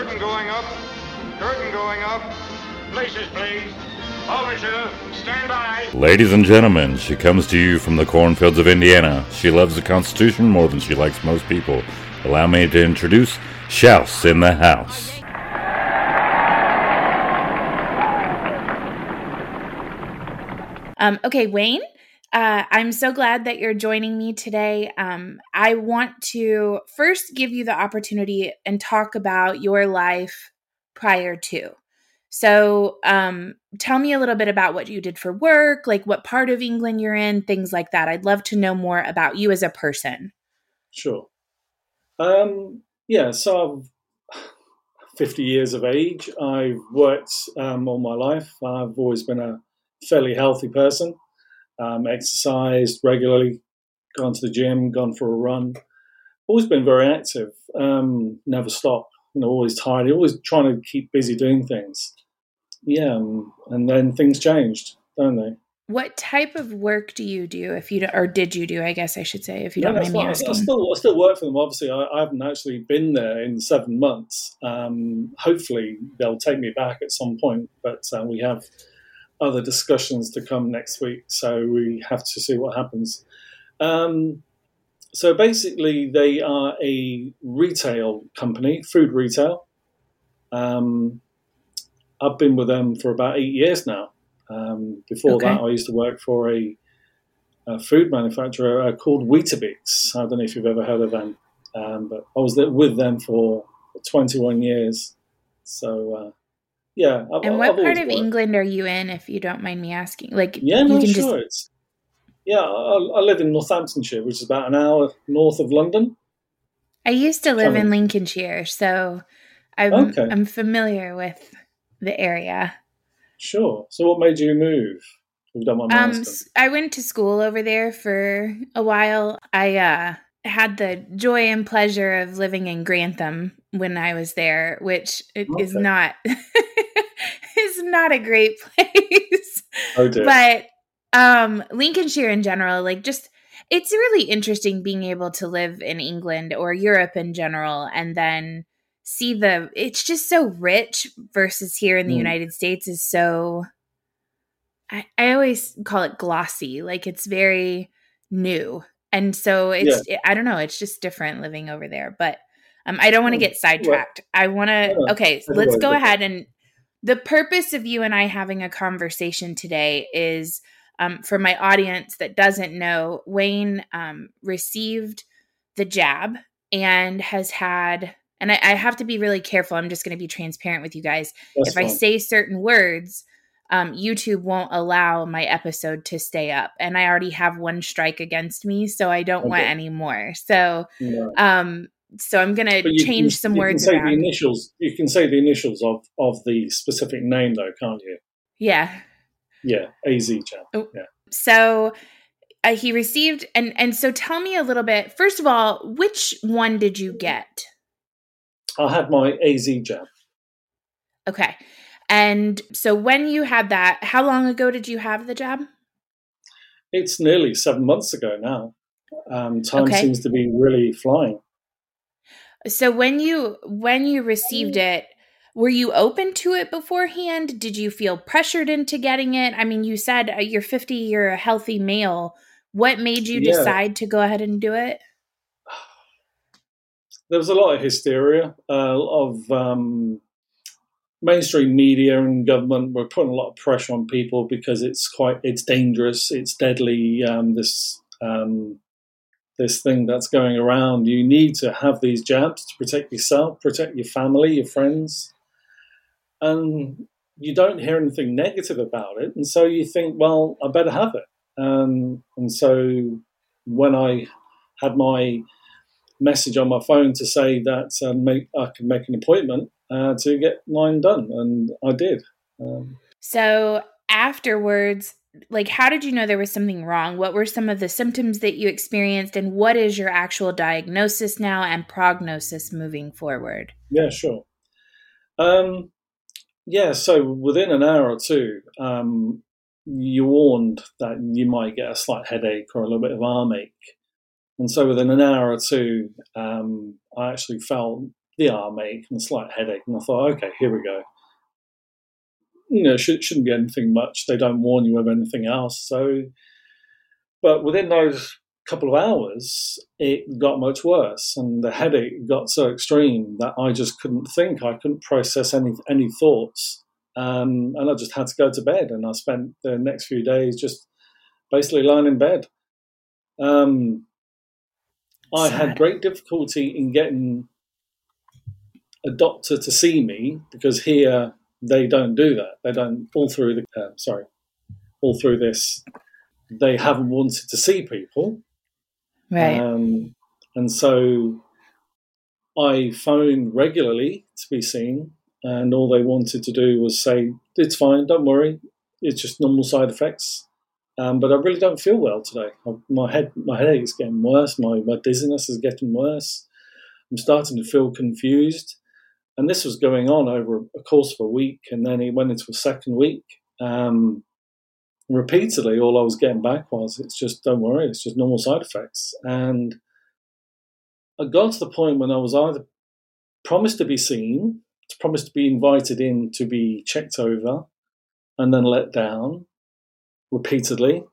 Curtain going up. Curtain going up. Places, please. Overture. Stand by. Ladies and gentlemen, she comes to you from the cornfields of Indiana. She loves the Constitution more than she likes most people. Allow me to introduce Shouse in the House. Um, okay, Wayne, uh, I'm so glad that you're joining me today. Um, I want to first give you the opportunity and talk about your life prior to. So, um, tell me a little bit about what you did for work, like what part of England you're in, things like that. I'd love to know more about you as a person. Sure. Um, yeah, so I'm 50 years of age. I've worked um, all my life. I've always been a fairly healthy person. Um, exercised regularly, gone to the gym, gone for a run. Always been very active. Um, never stopped. You know, always tired. Always trying to keep busy doing things. Yeah, um, and then things changed, don't they? What type of work do you do? If you do, or did you do? I guess I should say, if you No, don't mind me. I, asking. I still, I still work for them. Obviously, I, I haven't actually been there in seven months. Um, hopefully, they'll take me back at some point, but uh, we have other discussions to come next week, so we have to see what happens. Um, so basically, they are a retail company, food retail. Um, I've been with them for about eight years now. Um, before Okay. that, I used to work for a, a food manufacturer uh, called Weetabix. I don't know if you've ever heard of them, um, but I was with them for 21 years. So, uh, yeah. I've, and I've what part of worked. England are you in, if you don't mind me asking? Like, Yeah, you no, can sure. It's, yeah, I, I live in Northamptonshire, which is about an hour north of London. I used to live in. Lincolnshire, so I'm Okay. I'm familiar with the area. Sure. So, what made you move? We've done my Um, I went to school over there for a while. I uh, had the joy and pleasure of living in Grantham when I was there, which it is Okay. not is not a great place. oh dear. but um lincolnshire in general like just it's really interesting being able to live in england or europe in general and then see the it's just so rich versus here in the Mm. united states is so I, I always call it glossy like it's very new and so it's i don't know it's just different living over there but um, i don't want to Mm. get sidetracked i want to okay so let's go ahead and the purpose of you and I having a conversation today is um, for my audience that doesn't know, Wayne um, received the jab and has had, and I, I have to be really careful. I'm just going to be transparent with you guys. That's if I say certain words, um, YouTube won't allow my episode to stay up. And I already have one strike against me, so I don't want Okay. any more. So, um, so I'm going to you change can, some you words can say around. the initials. You can say the initials of, of the specific name, though, can't you? yeah. Yeah, AZ jab. Oh. Yeah. so uh, he received and and so tell me a little bit first of all which one did you get I had my AZ jab. okay and so when you had that how long ago did you have the job It's nearly seven months ago now. Um, time Okay. seems to be really flying. so when you when you received it were you open to it beforehand did you feel pressured into getting it i mean you said uh, you're 50 you're a healthy male what made you Yeah. decide to go ahead and do it There was a lot of hysteria, uh, a lot of um, mainstream media and government were putting a lot of pressure on people because it's quite it's dangerous, it's deadly. Um, this um, this thing that's going around, you need to have these jabs to protect yourself, protect your family, your friends, and you don't hear anything negative about it, and so you think, well, I better have it. Um, and so when I had my message on my phone to say that uh, make, I could make an appointment uh, to get mine done, and I did. Um, So afterwards, like how did you know there was something wrong? What were some of the symptoms that you experienced and what is your actual diagnosis now and prognosis moving forward? yeah, sure. Um, yeah, so within an hour or two, um, you warned that you might get a slight headache or a little bit of arm ache. And so within an hour or two, um, I actually felt the arm ache and a slight headache. And I thought, okay, here we go. You know, should, shouldn't be anything much. They don't warn you of anything else. So, but within those couple of hours, it got much worse, and the headache got so extreme that I just couldn't think. I couldn't process any any thoughts, um, and I just had to go to bed. And I spent the next few days just basically lying in bed. Um, I had great difficulty in getting a doctor to see me because here they don't do that. They don't all through the uh, sorry, all through this. They haven't wanted to see people, Right. um, and so I phoned regularly to be seen, and all they wanted to do was say, "It's fine, don't worry, it's just normal side effects." Um, but I really don't feel well today. I, my head, my headache is getting worse. My my dizziness is getting worse. I'm starting to feel confused, and this was going on over a course of a week, and then it went into a second week. Um, repeatedly, all I was getting back was, "It's just don't worry, it's just normal side effects." And I got to the point when I was either promised to be seen, promised to be invited in to be checked over, and then let down repeatedly.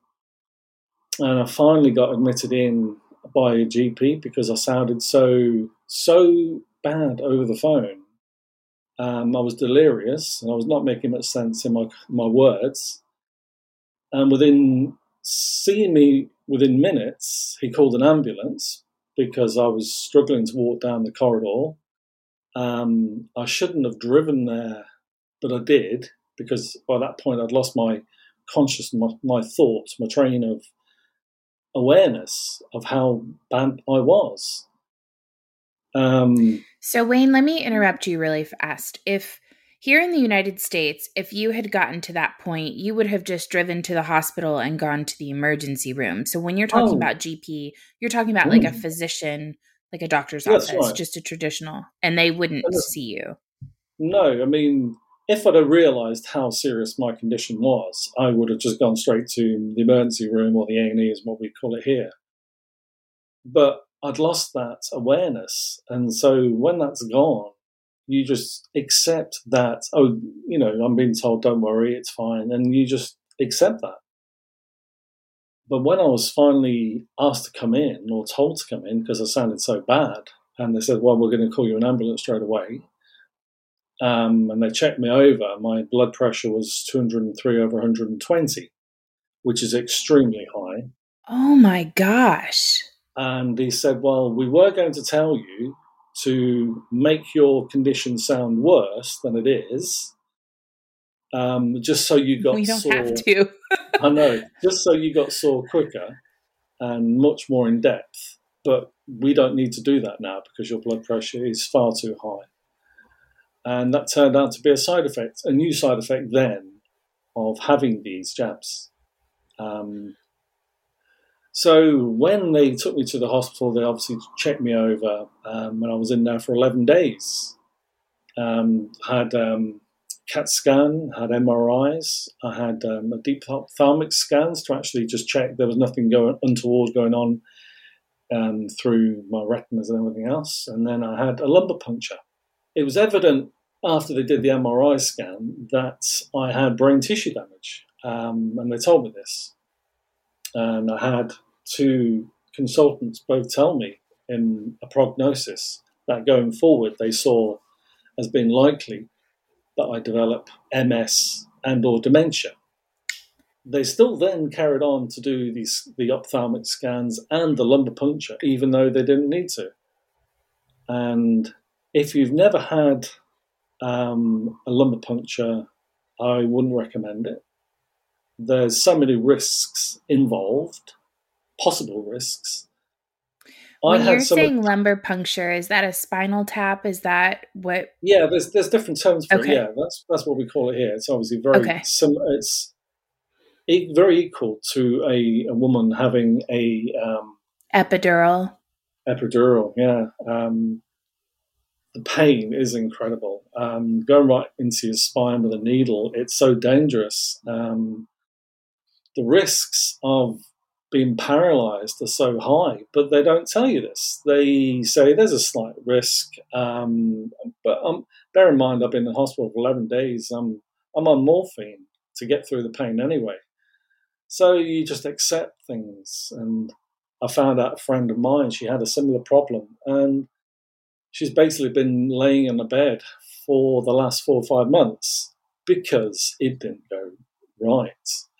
And I finally got admitted in by a GP because I sounded so so bad over the phone. Um, I was delirious and I was not making much sense in my my words. And within seeing me within minutes, he called an ambulance because I was struggling to walk down the corridor. Um, I shouldn't have driven there, but I did because by that point I'd lost my consciousness, my, my thoughts, my train of awareness of how bad I was. Um, So, Wayne, let me interrupt you really fast. If here in the United States, if you had gotten to that point, you would have just driven to the hospital and gone to the emergency room. So, when you're talking Oh. about GP, you're talking about like a Mm. physician, like a doctor's That's office, right. just a traditional, and they wouldn't see you. no, I mean, if I'd have realised how serious my condition was, I would have just gone straight to the emergency room or the A and E, is what we call it here. But I'd lost that awareness, and so when that's gone, you just accept that. Oh, you know, I'm being told, "Don't worry, it's fine," and you just accept that. But when I was finally asked to come in or told to come in because I sounded so bad, and they said, "Well, we're going to call you an ambulance straight away," um, and they checked me over, my blood pressure was 203 over 120, which is extremely high. Oh my gosh. And he said, "Well, we were going to tell you to make your condition sound worse than it is." Um, just so you got we don't sore. have to. I know, just so you got sore quicker and much more in depth. But we don't need to do that now because your blood pressure is far too high. And that turned out to be a side effect, a new side effect then of having these jabs. Um, so when they took me to the hospital, they obviously checked me over, um, and I was in there for 11 days. Um, had um, CAT scan, had MRIs, I had um, a deep ophthalmic scans to actually just check there was nothing going untoward going on um, through my retinas and everything else. And then I had a lumbar puncture. It was evident after they did the MRI scan that I had brain tissue damage, um, and they told me this. And I had two consultants both tell me in a prognosis that going forward they saw as being likely that I develop MS and or dementia. They still then carried on to do these the ophthalmic scans and the lumbar puncture, even though they didn't need to. And if you've never had um, a lumbar puncture, I wouldn't recommend it. There's so many risks involved, possible risks. When you're some- saying lumbar puncture, is that a spinal tap? Is that what? Yeah, there's there's different terms for Okay. it. Yeah, that's that's what we call it here. It's obviously very Okay. similar. It's e- very equal to a, a woman having a um, Epidural. epidural. Yeah, um, the pain is incredible. Um, going right into your spine with a needle, it's so dangerous. Um, the risks of being paralyzed are so high, but they don't tell you this. They say there's a slight risk, um, but um, bear in mind I've been in hospital for 11 days. I'm I'm on morphine to get through the pain anyway. So you just accept things. And I found out a friend of mine, she had a similar problem, and she's basically been laying in a bed for the last four or five months because it didn't go right.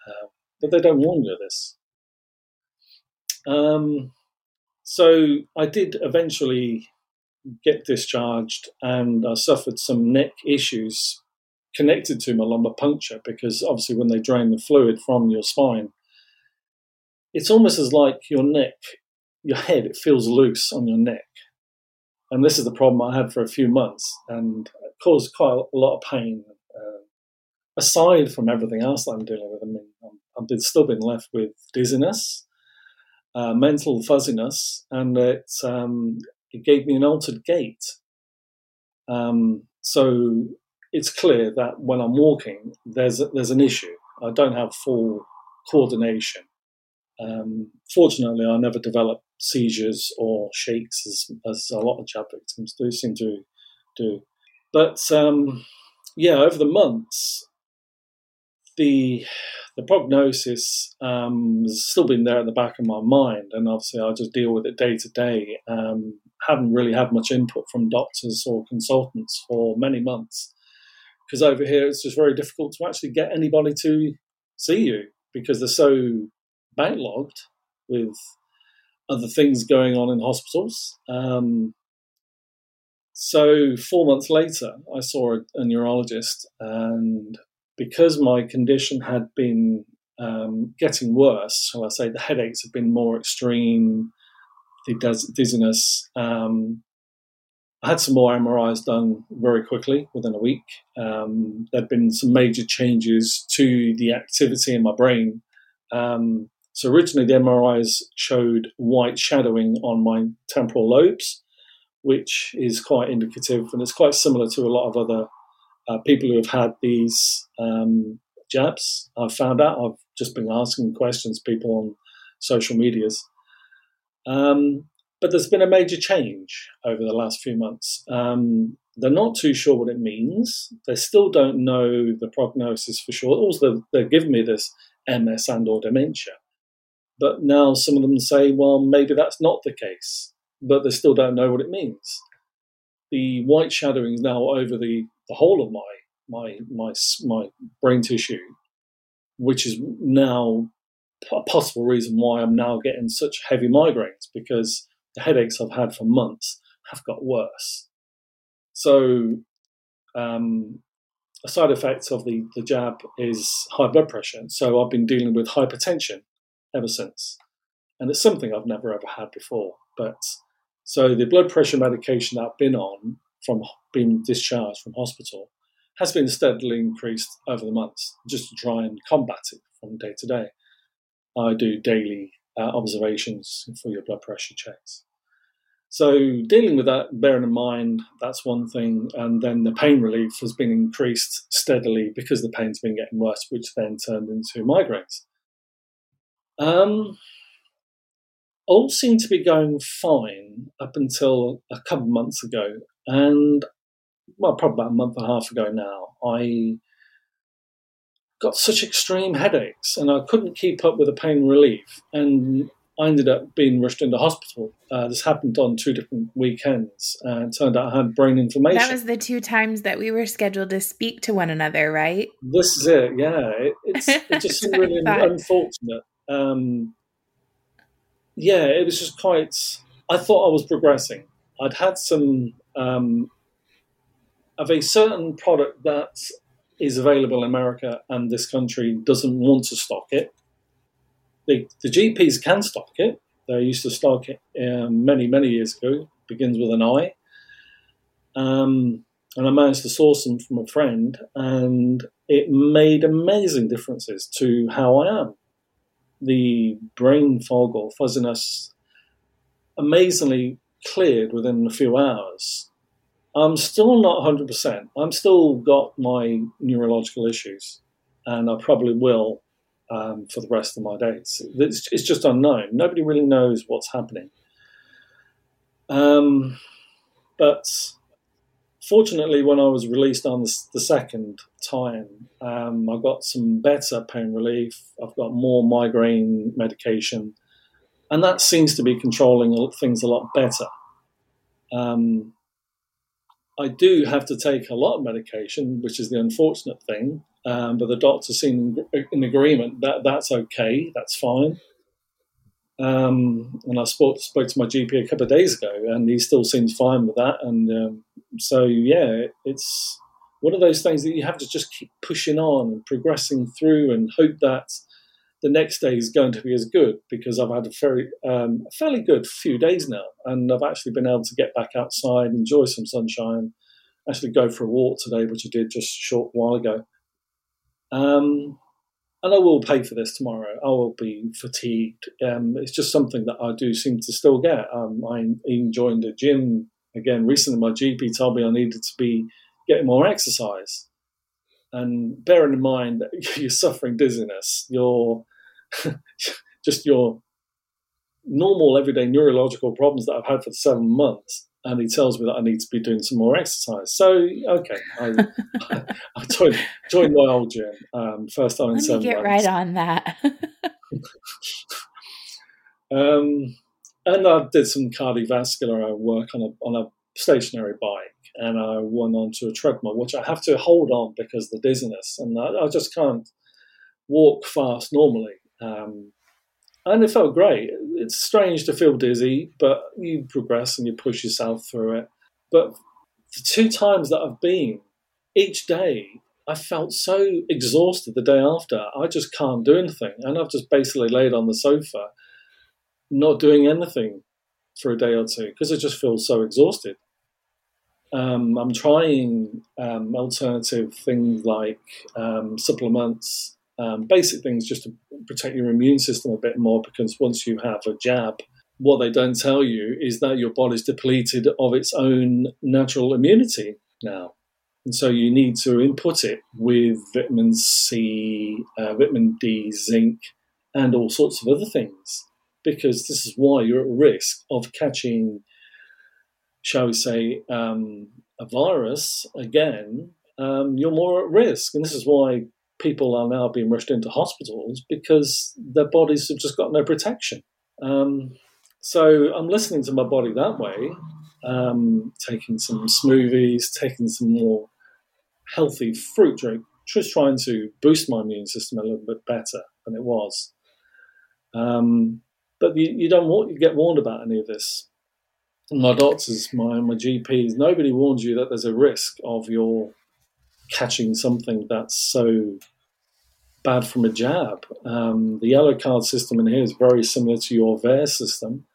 Um, but they don't warn you this. Um, so I did eventually get discharged, and I suffered some neck issues connected to my lumbar puncture because obviously when they drain the fluid from your spine, it's almost as like your neck, your head, it feels loose on your neck. And this is the problem I had for a few months and it caused quite a lot of pain. Uh, aside from everything else that I'm dealing with, I mean, i have still been left with dizziness, uh, mental fuzziness, and it, um, it gave me an altered gait. Um, so it's clear that when I'm walking, there's there's an issue. I don't have full coordination. Um, fortunately, I never developed seizures or shakes as, as a lot of jab victims do seem to do. But um, yeah, over the months, the the prognosis um, has still been there at the back of my mind, and obviously I just deal with it day to day. Um, haven't really had much input from doctors or consultants for many months because over here it's just very difficult to actually get anybody to see you because they're so backlogged with other things going on in hospitals. Um, so four months later, I saw a, a, neurologist, and because my condition had been um, getting worse, shall I say, the headaches have been more extreme, the dizziness. Um, I had some more MRIs done very quickly within a week. Um, there'd been some major changes to the activity in my brain. Um, so originally, the MRIs showed white shadowing on my temporal lobes, which is quite indicative, and it's quite similar to a lot of other uh, people who have had these um, jabs. I've found out. I've just been asking questions people on social medias. Um, but there's been a major change over the last few months. Um, they're not too sure what it means. They still don't know the prognosis for sure. Also, they've given me this MS and or dementia. But now some of them say, well, maybe that's not the case, but they still don't know what it means. The white shadowing is now over the, the whole of my, my, my, my brain tissue, which is now a possible reason why I'm now getting such heavy migraines because the headaches I've had for months have got worse. So, um, a side effect of the, the jab is high blood pressure. So, I've been dealing with hypertension ever since. And it's something I've never ever had before. But so the blood pressure medication I've been on from being discharged from hospital has been steadily increased over the months just to try and combat it from day to day. I do daily uh, observations for your blood pressure checks. So dealing with that, bearing in mind that's one thing, and then the pain relief has been increased steadily because the pain's been getting worse, which then turned into migraines. Um, all seemed to be going fine up until a couple of months ago, and well, probably about a month and a half ago now, I got such extreme headaches, and I couldn't keep up with the pain relief, and I ended up being rushed into hospital. Uh, this happened on two different weekends, and it turned out I had brain inflammation. That was the two times that we were scheduled to speak to one another, right? This is it. Yeah, it, it's it just really unfortunate um, yeah, it was just quite. I thought I was progressing. I'd had some um, of a certain product that is available in America and this country doesn't want to stock it. The, the GPs can stock it. They used to stock it um, many, many years ago. Begins with an I. Um, and I managed to source them from a friend, and it made amazing differences to how I am the brain fog or fuzziness amazingly cleared within a few hours. I'm still not 100%. I'm still got my neurological issues, and I probably will um, for the rest of my days. It's, it's, just unknown. Nobody really knows what's happening. Um, but fortunately, when I was released on the, the second time, um, I got some better pain relief. I've got more migraine medication, and that seems to be controlling things a lot better. Um, I do have to take a lot of medication, which is the unfortunate thing. Um, but the doctor seemed in agreement that that's okay, that's fine. Um, and I spoke, spoke to my GP a couple of days ago, and he still seems fine with that. And um, so, yeah, it's one of those things that you have to just keep pushing on and progressing through, and hope that the next day is going to be as good. Because I've had a very, um, a fairly good few days now, and I've actually been able to get back outside, enjoy some sunshine, actually go for a walk today, which I did just a short while ago. Um, and I will pay for this tomorrow. I will be fatigued. Um, it's just something that I do seem to still get. Um, I even joined a gym again recently. My GP told me I needed to be getting more exercise. And bearing in mind that you're suffering dizziness, your just your normal everyday neurological problems that I've had for seven months and he tells me that I need to be doing some more exercise. So okay, I, I, joined, joined my old gym um, first time in seven me get months. right on that. um, and I did some cardiovascular work on a on a stationary bike, and I went onto a treadmill, which I have to hold on because of the dizziness, and I, I just can't walk fast normally. Um, and it felt great. It's strange to feel dizzy, but you progress and you push yourself through it. But the two times that I've been, each day, I felt so exhausted the day after. I just can't do anything. And I've just basically laid on the sofa, not doing anything for a day or two because I just feel so exhausted. Um, I'm trying um, alternative things like um, supplements um, basic things just to protect your immune system a bit more because once you have a jab, what they don't tell you is that your body's depleted of its own natural immunity now. And so you need to input it with vitamin C, uh, vitamin D, zinc, and all sorts of other things because this is why you're at risk of catching, shall we say, um, a virus again. Um, you're more at risk. And this is why people are now being rushed into hospitals because their bodies have just got no protection. Um, so I'm listening to my body that way, um, taking some smoothies, taking some more healthy fruit drink, just trying to boost my immune system a little bit better than it was. Um, but you, you, don't want you get warned about any of this. My doctors, my my GPs, nobody warns you that there's a risk of your catching something that's so bad from a jab. Um, the yellow card system in here is very similar to your VAERS system.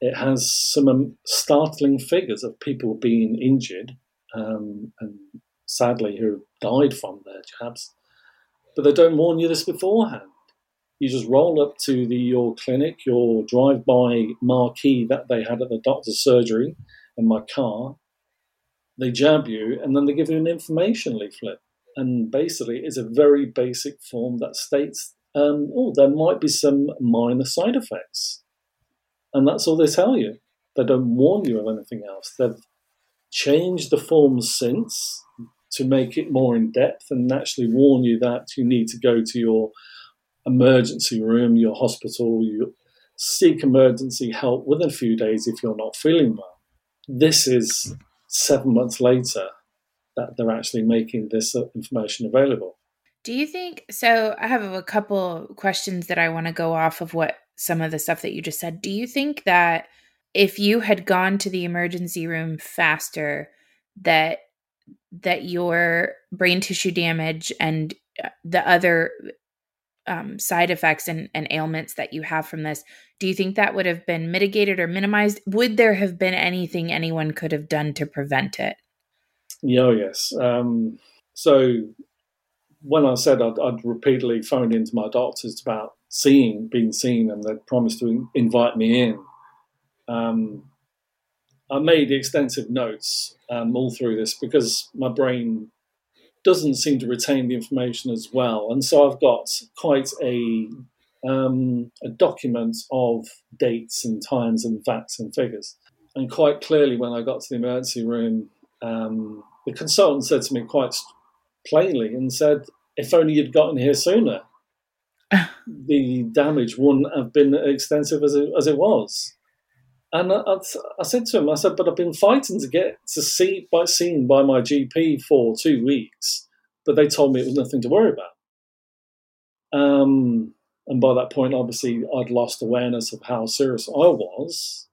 It has some um, startling figures of people being injured um, and sadly who died from their jabs, but they don't warn you this beforehand. You just roll up to the, your clinic, your drive-by marquee that they had at the doctor's surgery in my car, they jab you, and then they give you an information leaflet. And basically, it's a very basic form that states, um, oh, there might be some minor side effects. And that's all they tell you. They don't warn you of anything else. They've changed the forms since to make it more in depth and actually warn you that you need to go to your emergency room, your hospital, you seek emergency help within a few days if you're not feeling well. This is seven months later that they're actually making this information available. Do you think so? I have a couple questions that I want to go off of what some of the stuff that you just said. Do you think that if you had gone to the emergency room faster, that that your brain tissue damage and the other um, side effects and, and ailments that you have from this, do you think that would have been mitigated or minimized? Would there have been anything anyone could have done to prevent it? Yeah, oh, yes. Um, so when I said I'd, I'd, repeatedly phoned into my doctors about seeing, being seen, and they'd promised to invite me in, um, I made extensive notes um, all through this because my brain doesn't seem to retain the information as well. And so I've got quite a um, a document of dates and times and facts and figures. And quite clearly, when I got to the emergency room, um, the consultant said to me quite plainly and said, "If only you'd gotten here sooner, the damage wouldn't have been extensive as it, as it was." And I, I, said to him, I said, but I've been fighting to get to see by seen by my GP for two weeks, but they told me it was nothing to worry about. Um, and by that point, obviously, I'd lost awareness of how serious I was,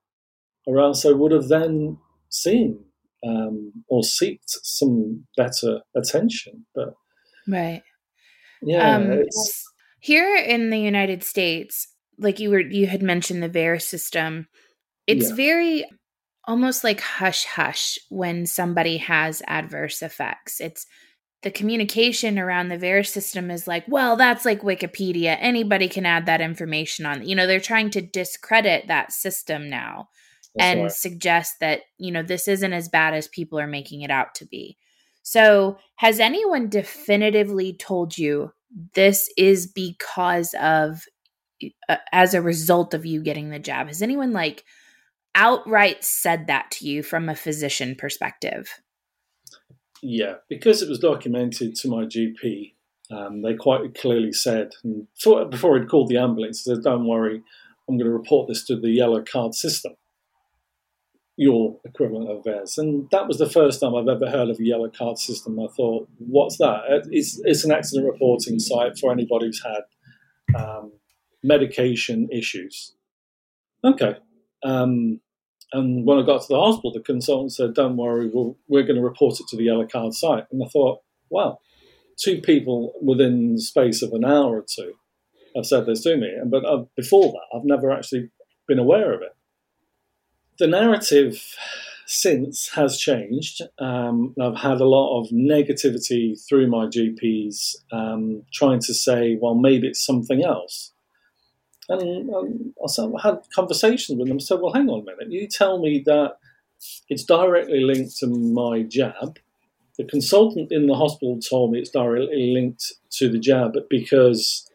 or else I would have then seen um, or sought some better attention. But right, yeah, um, here in the United States, like you were, you had mentioned the VAERS system. It's yeah. very almost like hush hush when somebody has adverse effects. It's the communication around the VAERS system is like, well, that's like Wikipedia. Anybody can add that information on. You know, they're trying to discredit that system now that's and right. suggest that, you know, this isn't as bad as people are making it out to be. So, has anyone definitively told you this is because of, uh, as a result of you getting the jab? Has anyone like outright said that to you from a physician perspective? Yeah, because it was documented to my GP, um, they quite clearly said, and before, he'd called the ambulance, he said, Don't worry, I'm going to report this to the yellow card system, your equivalent of VAERS. And that was the first time I've ever heard of a yellow card system. I thought, What's that? It's, it's an accident reporting site for anybody who's had um, medication issues. Okay. Um, and when I got to the hospital, the consultant said, "Don't worry, we are going to report it to the yellow card site." And I thought, "Wow, two people within the space of an hour or two have said this to me." And but uh, before that, I've never actually been aware of it. The narrative since has changed. Um, I've had a lot of negativity through my GPs um, trying to say, "Well, maybe it's something else." And um, I had conversations with them. Said, "Well, hang on a minute. You tell me that it's directly linked to my jab. The consultant in the hospital told me it's directly linked to the jab because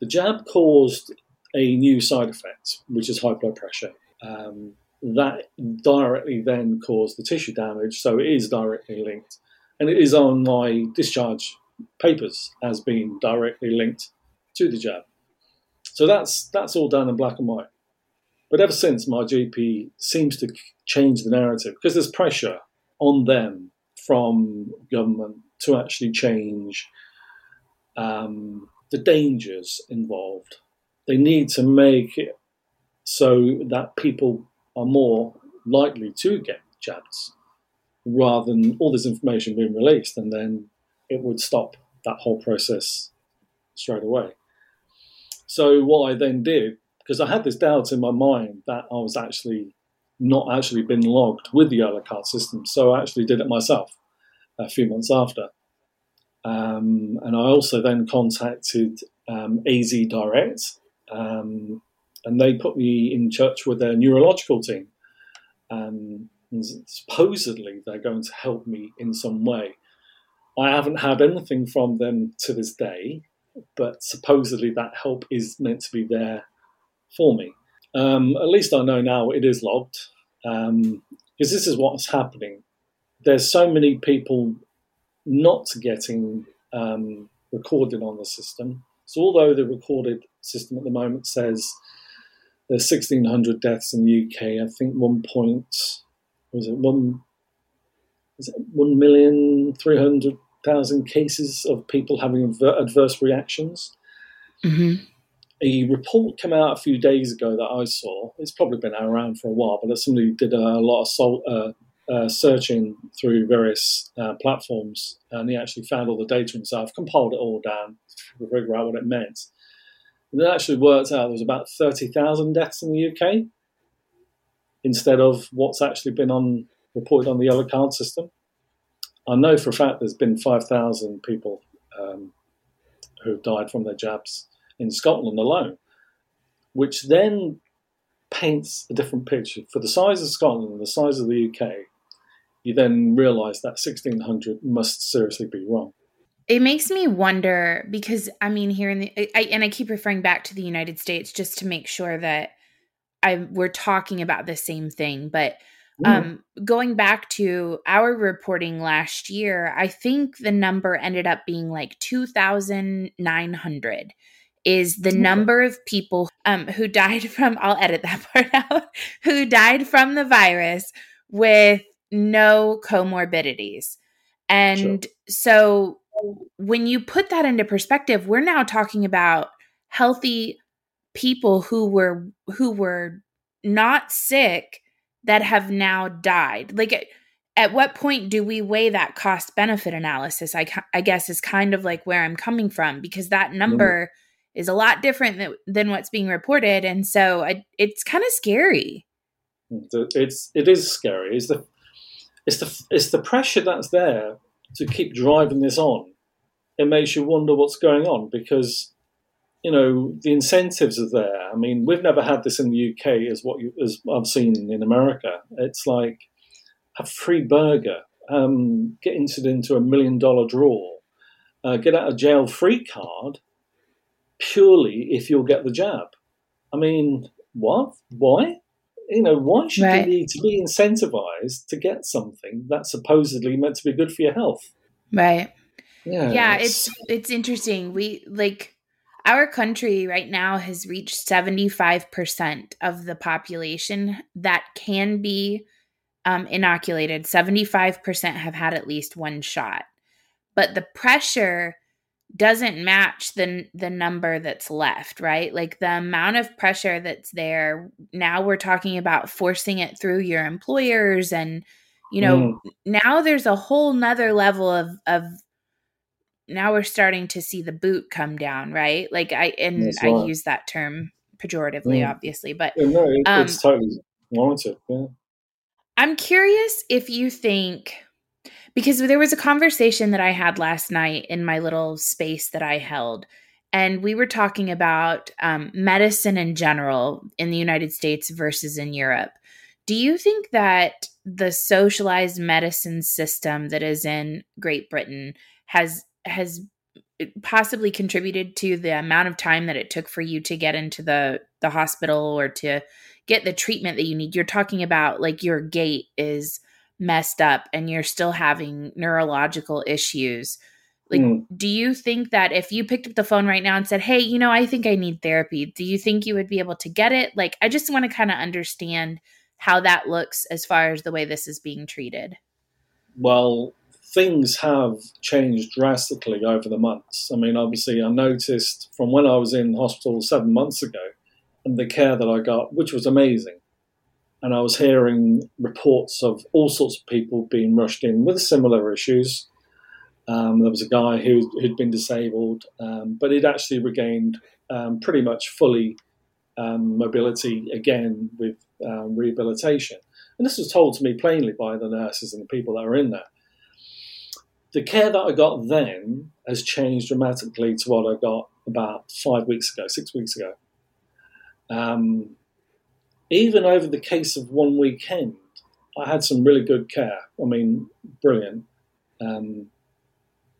the jab caused a new side effect, which is high blood pressure. Um, that directly then caused the tissue damage, so it is directly linked, and it is on my discharge papers as being directly linked to the jab." So that's that's all done in black and white. But ever since, my GP seems to change the narrative because there's pressure on them from government to actually change um, the dangers involved. They need to make it so that people are more likely to get jabs rather than all this information being released and then it would stop that whole process straight away. So what I then did, because I had this doubt in my mind that I was actually not actually been logged with the card system, so I actually did it myself a few months after. Um, and I also then contacted um, AZ Direct, um, and they put me in touch with their neurological team. Um, and supposedly, they're going to help me in some way. I haven't had anything from them to this day, but supposedly that help is meant to be there for me. Um, at least I know now it is logged because um, this is what's happening. There's so many people not getting um, recorded on the system. So although the recorded system at the moment says there's 1,600 deaths in the UK, I think one point was it one is it one million three hundred thousand cases of people having adverse reactions. Mm-hmm. A report came out a few days ago that I saw. It's probably been around for a while, but somebody did a lot of sol- uh, uh, searching through various uh, platforms, and he actually found all the data himself, compiled it all down to figure out what it meant. And it actually worked out there was about 30,000 deaths in the UK instead of what's actually been on reported on the yellow card system. I know for a fact there's been 5,000 people um, who've died from their jabs in Scotland alone, which then paints a different picture. For the size of Scotland and the size of the UK, you then realize that 1600 must seriously be wrong. It makes me wonder because I mean, here in the, I, and I keep referring back to the United States just to make sure that I we're talking about the same thing. But mm. um, going back to our reporting last year, I think the number ended up being like two thousand nine hundred is the number of people um, who died from. I'll edit that part out. Who died from the virus with no comorbidities, and sure. so when you put that into perspective, we're now talking about healthy people who were who were not sick that have now died. Like at, at what point do we weigh that cost benefit analysis? I I guess is kind of like where I'm coming from because that number mm-hmm. is a lot different than, than what's being reported and so I, it's kind of scary. It's it is scary. It's the it's the it's the pressure that's there to keep driving this on, it makes you wonder what's going on because you know the incentives are there. I mean, we've never had this in the UK as what you, as I've seen in America. It's like a free burger, um, get entered into a million dollar draw, uh, get out of jail free card, purely if you'll get the jab. I mean, what? Why? You know, why should right. you need to be incentivized to get something that's supposedly meant to be good for your health? Right. Yeah. Yeah, it's it's interesting. We like our country right now has reached 75% of the population that can be um, inoculated. 75% have had at least one shot. But the pressure doesn't match the the number that's left, right? Like the amount of pressure that's there. Now we're talking about forcing it through your employers and you know, mm. now there's a whole nother level of of now we're starting to see the boot come down, right? Like I and right. I use that term pejoratively, mm. obviously, but yeah, no, it, um, it's totally warranted. Yeah. I'm curious if you think because there was a conversation that I had last night in my little space that I held, and we were talking about um, medicine in general in the United States versus in Europe. Do you think that the socialized medicine system that is in Great Britain has has possibly contributed to the amount of time that it took for you to get into the the hospital or to get the treatment that you need. You're talking about like your gait is messed up and you're still having neurological issues. Like mm. do you think that if you picked up the phone right now and said hey you know i think i need therapy do you think you would be able to get it? Like i just want to kind of understand how that looks as far as the way this is being treated. Well things have changed drastically over the months. I mean, obviously, I noticed from when I was in hospital seven months ago and the care that I got, which was amazing. And I was hearing reports of all sorts of people being rushed in with similar issues. Um, there was a guy who had been disabled, um, but he'd actually regained um, pretty much fully um, mobility again with um, rehabilitation. And this was told to me plainly by the nurses and the people that were in there the care that I got then has changed dramatically to what I got about five weeks ago, six weeks ago. Um, even over the case of one weekend, I had some really good care. I mean, brilliant. Um,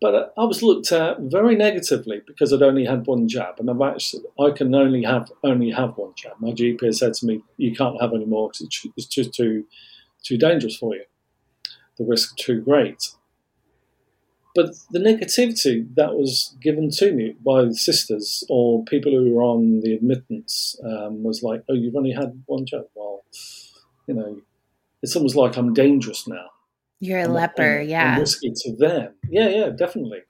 but I was looked at very negatively because I'd only had one jab, and I've actually I can only have only have one jab. My GP has said to me, "You can't have any more because it's just too too dangerous for you. The risk too great." But the negativity that was given to me by the sisters or people who were on the admittance um, was like, oh, you've only had one job. Well, you know, it's almost like I'm dangerous now. You're a I'm, leper, I'm, yeah. I'm risky to them. Yeah, yeah, definitely.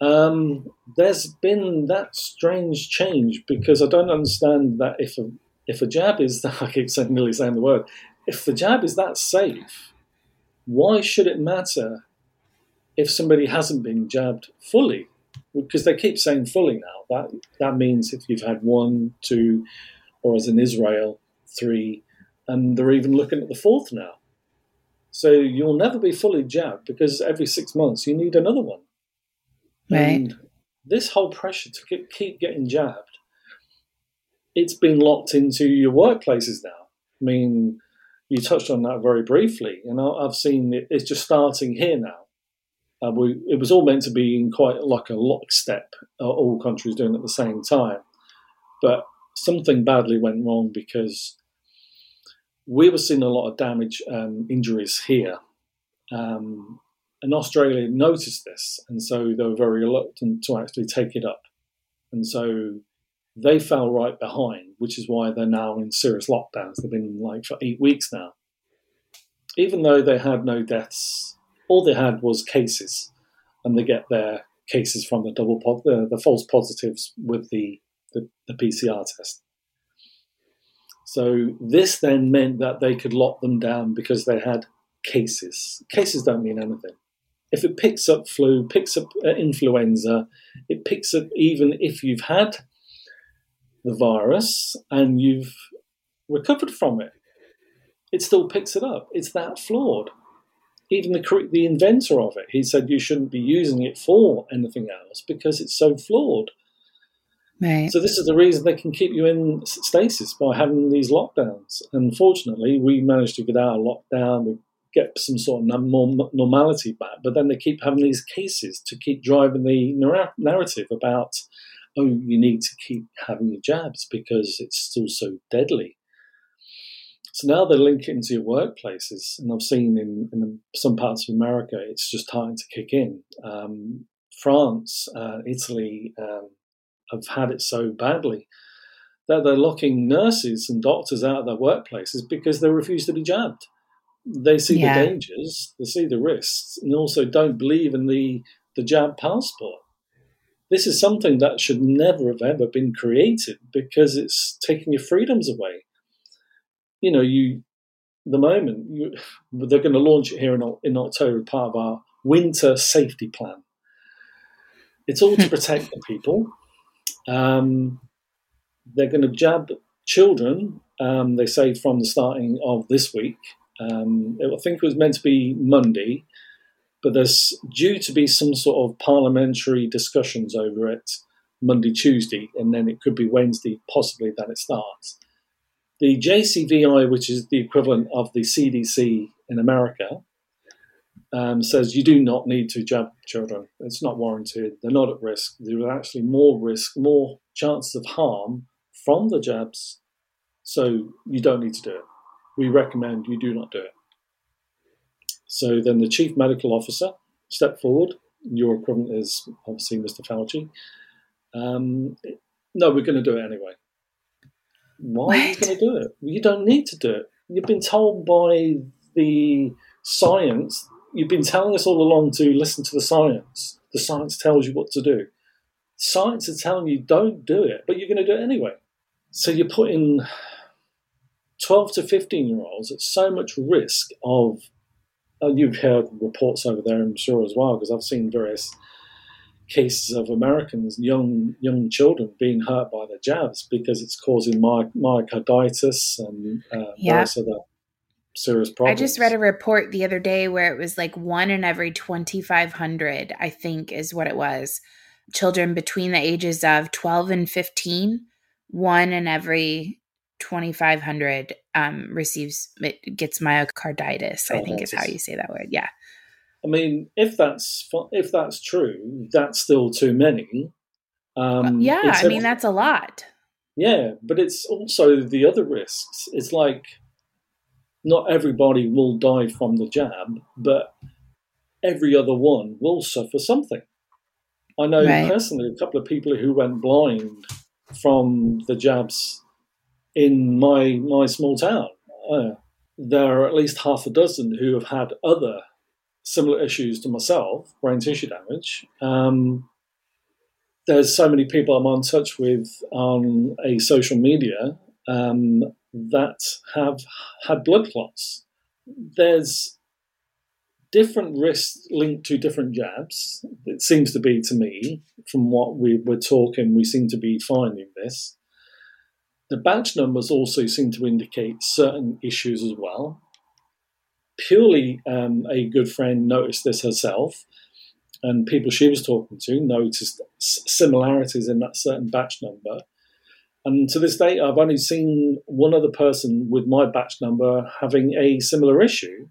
Um, there's been that strange change because I don't understand that if a if a jab is that I keep saying, nearly saying the word, if the jab is that safe, why should it matter if somebody hasn't been jabbed fully, because they keep saying fully now, that that means if you've had one, two, or as in Israel, three, and they're even looking at the fourth now. So you'll never be fully jabbed because every six months you need another one. Right. And this whole pressure to keep getting jabbed, it's been locked into your workplaces now. I mean, you touched on that very briefly, and I've seen it, it's just starting here now. Uh, we, it was all meant to be in quite like a lockstep, uh, all countries doing at the same time. But something badly went wrong because we were seeing a lot of damage and injuries here. Um, and Australia noticed this, and so they were very reluctant to actually take it up. And so they fell right behind, which is why they're now in serious lockdowns. They've been like for eight weeks now. Even though they had no deaths, all they had was cases, and they get their cases from the double po- the, the false positives with the, the, the PCR test. So this then meant that they could lock them down because they had cases. Cases don't mean anything. If it picks up flu, picks up uh, influenza, it picks up even if you've had the virus and you've recovered from it, it still picks it up. It's that flawed. Even the the inventor of it, he said you shouldn't be using it for anything else because it's so flawed. Right. So this is the reason they can keep you in stasis by having these lockdowns. Unfortunately, we managed to get out of lockdown, we get some sort of more normality back, but then they keep having these cases to keep driving the narrative about, oh, you need to keep having your jabs because it's still so deadly. So now they link it into your workplaces, and I've seen in, in some parts of America, it's just starting to kick in. Um, France, uh, Italy, um, have had it so badly that they're locking nurses and doctors out of their workplaces because they refuse to be jabbed. They see yeah. the dangers, they see the risks, and also don't believe in the, the jab passport. This is something that should never have ever been created because it's taking your freedoms away. You know, you the moment you, they're going to launch it here in, in October, part of our winter safety plan. It's all to protect the people um, they're going to jab children, um, they say, from the starting of this week. Um, I think it was meant to be Monday, but there's due to be some sort of parliamentary discussions over it Monday, Tuesday, and then it could be Wednesday, possibly, that it starts. The JCVI, which is the equivalent of the CDC in America, um, says you do not need to jab children. It's not warranted. They're not at risk. There are actually more risk, more chances of harm from the jabs. So you don't need to do it. We recommend you do not do it. So then the chief medical officer stepped forward. Your equivalent is obviously Mr. Fauci. Um, no, we're going to do it anyway. Why are you going to do it? You don't need to do it. You've been told by the science you've been telling us all along to listen to the science. The science tells you what to do. Science is telling you don't do it, but you're going to do it anyway. So you're putting 12 to 15 year olds at so much risk of, uh, you've heard reports over there, I'm sure as well, because I've seen various cases of Americans, young young children, being hurt by the jabs because it's causing my, myocarditis and uh, yeah. various other serious problems. I just read a report the other day where it was like one in every 2,500, I think is what it was, children between the ages of 12 and 15. One in every 2,500 um, receives, it gets myocarditis, I think is how you say that word. Yeah. I mean, if that's if that's true, that's still too many. Um, yeah, I mean that's a lot. Yeah, but it's also the other risks. It's like not everybody will die from the jab, but every other one will suffer something. I know right. personally a couple of people who went blind from the jabs in my my small town. Uh, there are at least half a dozen who have had other similar issues to myself, brain tissue damage. Um, there's so many people I'm on touch with on a social media um, that have had blood clots. There's different risks linked to different jabs. It seems to be to me, from what we were talking, we seem to be finding this. The batch numbers also seem to indicate certain issues as well. Purely, um, a good friend noticed this herself, and people she was talking to noticed similarities in that certain batch number And to this day, I've only seen one other person with my batch number having a similar issue.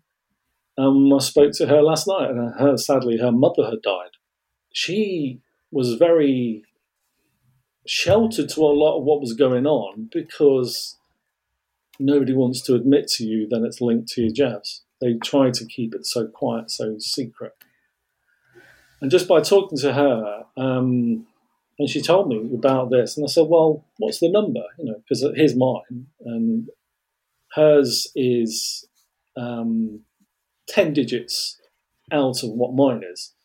Um, I spoke to her last night, and her, sadly, her mother had died. She was very sheltered to a lot of what was going on because nobody wants to admit to you that it's linked to your jabs. They try to keep it so quiet, so secret. And just by talking to her, um, and she told me about this, and I said, "Well, what's the number?" You know, because here's mine, and hers is um, ten digits out of what mine is,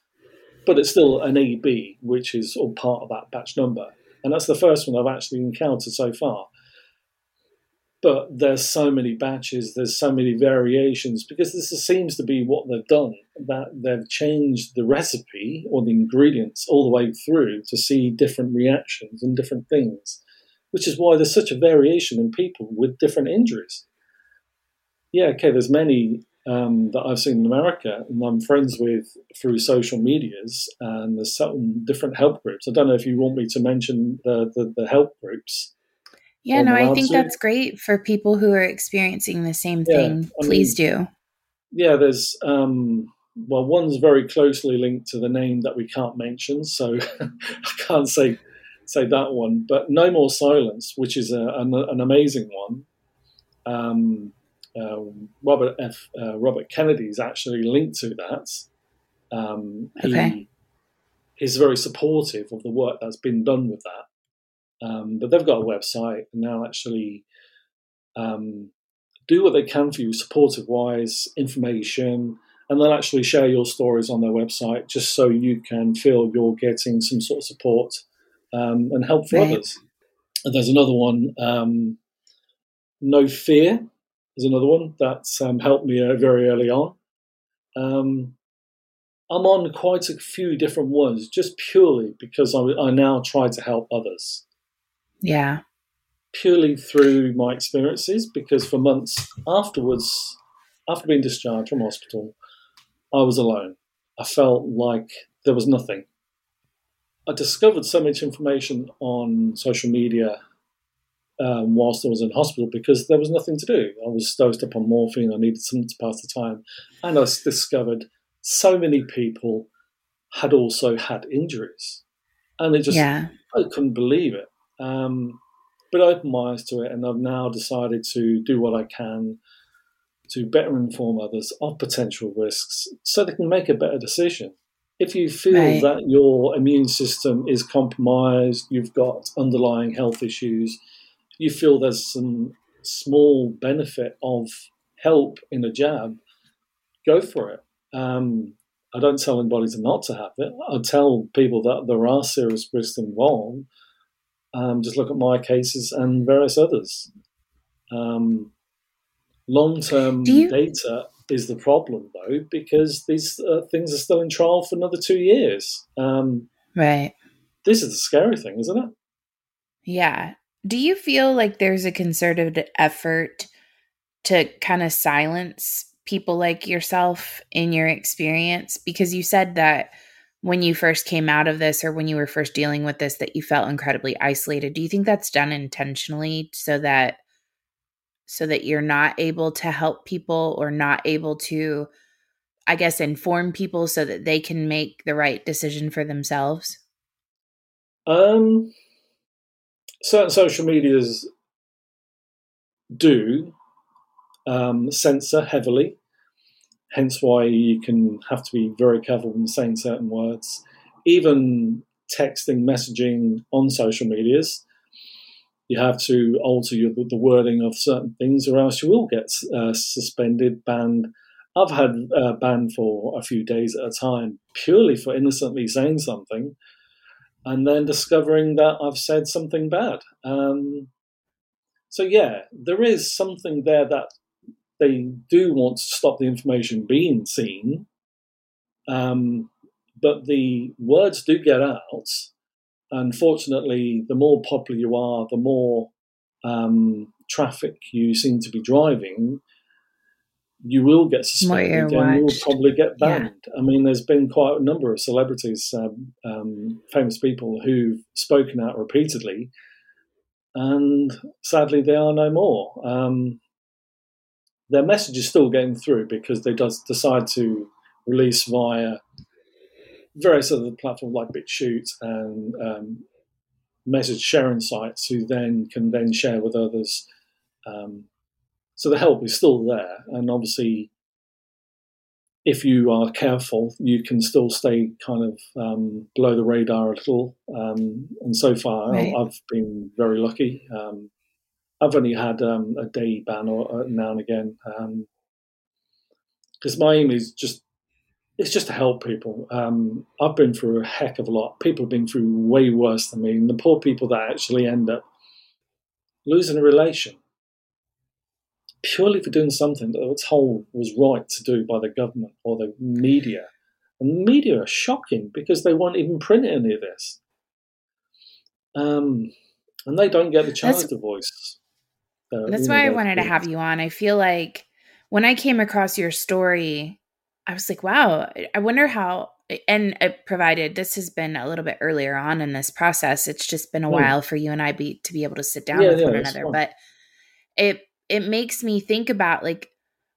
but it's still an AB, which is all part of that batch number, and that's the first one I've actually encountered so far but there's so many batches, there's so many variations because this seems to be what they've done. That they've changed the recipe or the ingredients all the way through to see different reactions and different things, which is why there's such a variation in people with different injuries. Yeah, okay, there's many um, that I've seen in America and I'm friends with through social medias, and there's certain different help groups. I don't know if you want me to mention the, the, the help groups yeah, no, I think that's great for people who are experiencing the same yeah, thing. I Please mean, do. Yeah, there's um, well, one's very closely linked to the name that we can't mention, so I can't say say that one. But No More Silence, which is a, an, an, amazing one. Um, uh, Robert F. Uh, Robert Kennedy is actually linked to that. Um, okay. He, he's very supportive of the work that's been done with that. Um, but they've got a website and they'll actually um, do what they can for you, supportive wise, information, and they'll actually share your stories on their website just so you can feel you're getting some sort of support um, and help for right. others. And there's another one, um, No Fear is another one that's um, helped me uh, very early on. Um, I'm on quite a few different ones just purely because I, I now try to help others. Yeah. Purely through my experiences, because for months afterwards, after being discharged from hospital, I was alone. I felt like there was nothing. I discovered so much information on social media um, whilst I was in hospital because there was nothing to do. I was dosed up on morphine. I needed something to pass the time. And I discovered so many people had also had injuries. And it just, yeah. I couldn't believe it. Um, but I opened my eyes to it, and I've now decided to do what I can to better inform others of potential risks so they can make a better decision. If you feel right. that your immune system is compromised, you've got underlying health issues, you feel there's some small benefit of help in a jab, go for it. Um, I don't tell anybody to not to have it. I tell people that there are serious risks involved, um, just look at my cases and various others. Um, Long term data is the problem, though, because these uh, things are still in trial for another two years. Um, right. This is the scary thing, isn't it? Yeah. Do you feel like there's a concerted effort to kind of silence people like yourself in your experience? Because you said that when you first came out of this or when you were first dealing with this that you felt incredibly isolated? Do you think that's done intentionally so that so that you're not able to help people or not able to i guess inform people so that they can make the right decision for themselves? Um certain social medias do um, censor heavily hence why you can have to be very careful when saying certain words. Even texting, messaging on social medias, you have to alter your, the wording of certain things, or else you will get uh, suspended, banned. I've had uh, banned for a few days at a time purely for innocently saying something, and then discovering that I've said something bad. Um, so yeah, there is something there that they do want to stop the information being seen, um, but the words do get out. Unfortunately, the more popular you are, the more um, traffic you seem to be driving, you will get suspended and you will probably get banned. Yeah. I mean, there's been quite a number of celebrities, um, um, famous people who've spoken out repeatedly and sadly, they are no more. Um, their message is still getting through because they does decide to release via various other platforms like BitChute and um, message sharing sites who then can then share with others. Um, so the help is still there, and obviously, if you are careful, you can still stay kind of um, below the radar a little. Um, and so far, right. I've been very lucky. Um, I've only had um, a day ban or uh, now and again because my aim is just it's just to help people. Um, I've been through a heck of a lot. People have been through way worse than me, and the poor people that actually end up losing a relation purely for doing something that were told was right to do by the government or the media. And the media are shocking because they won't even print any of this. Um, and they don't get the chance that's, to voice. That's why I wanted to have you on. I feel like when I came across your story, I was like, wow, I wonder how. And provided this has been a little bit earlier on in this process, it's just been a mm. while for you and I be to be able to sit down yeah, with yeah, one another. Fun. But it it makes me think about like,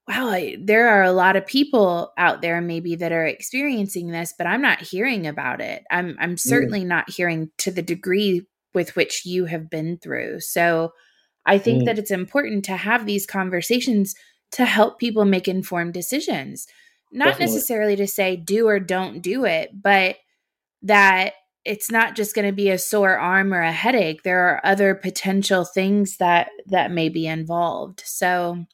wow, I, there are a lot of people out there maybe that are experiencing this, but I'm not hearing about it. I'm I'm certainly mm. not hearing to the degree with which you have been through. So I think mm. that it's important to have these conversations to help people make informed decisions not Definitely. necessarily to say do or don't do it, but that it's not just going to be a sore arm or a headache. There are other potential things that that may be involved. So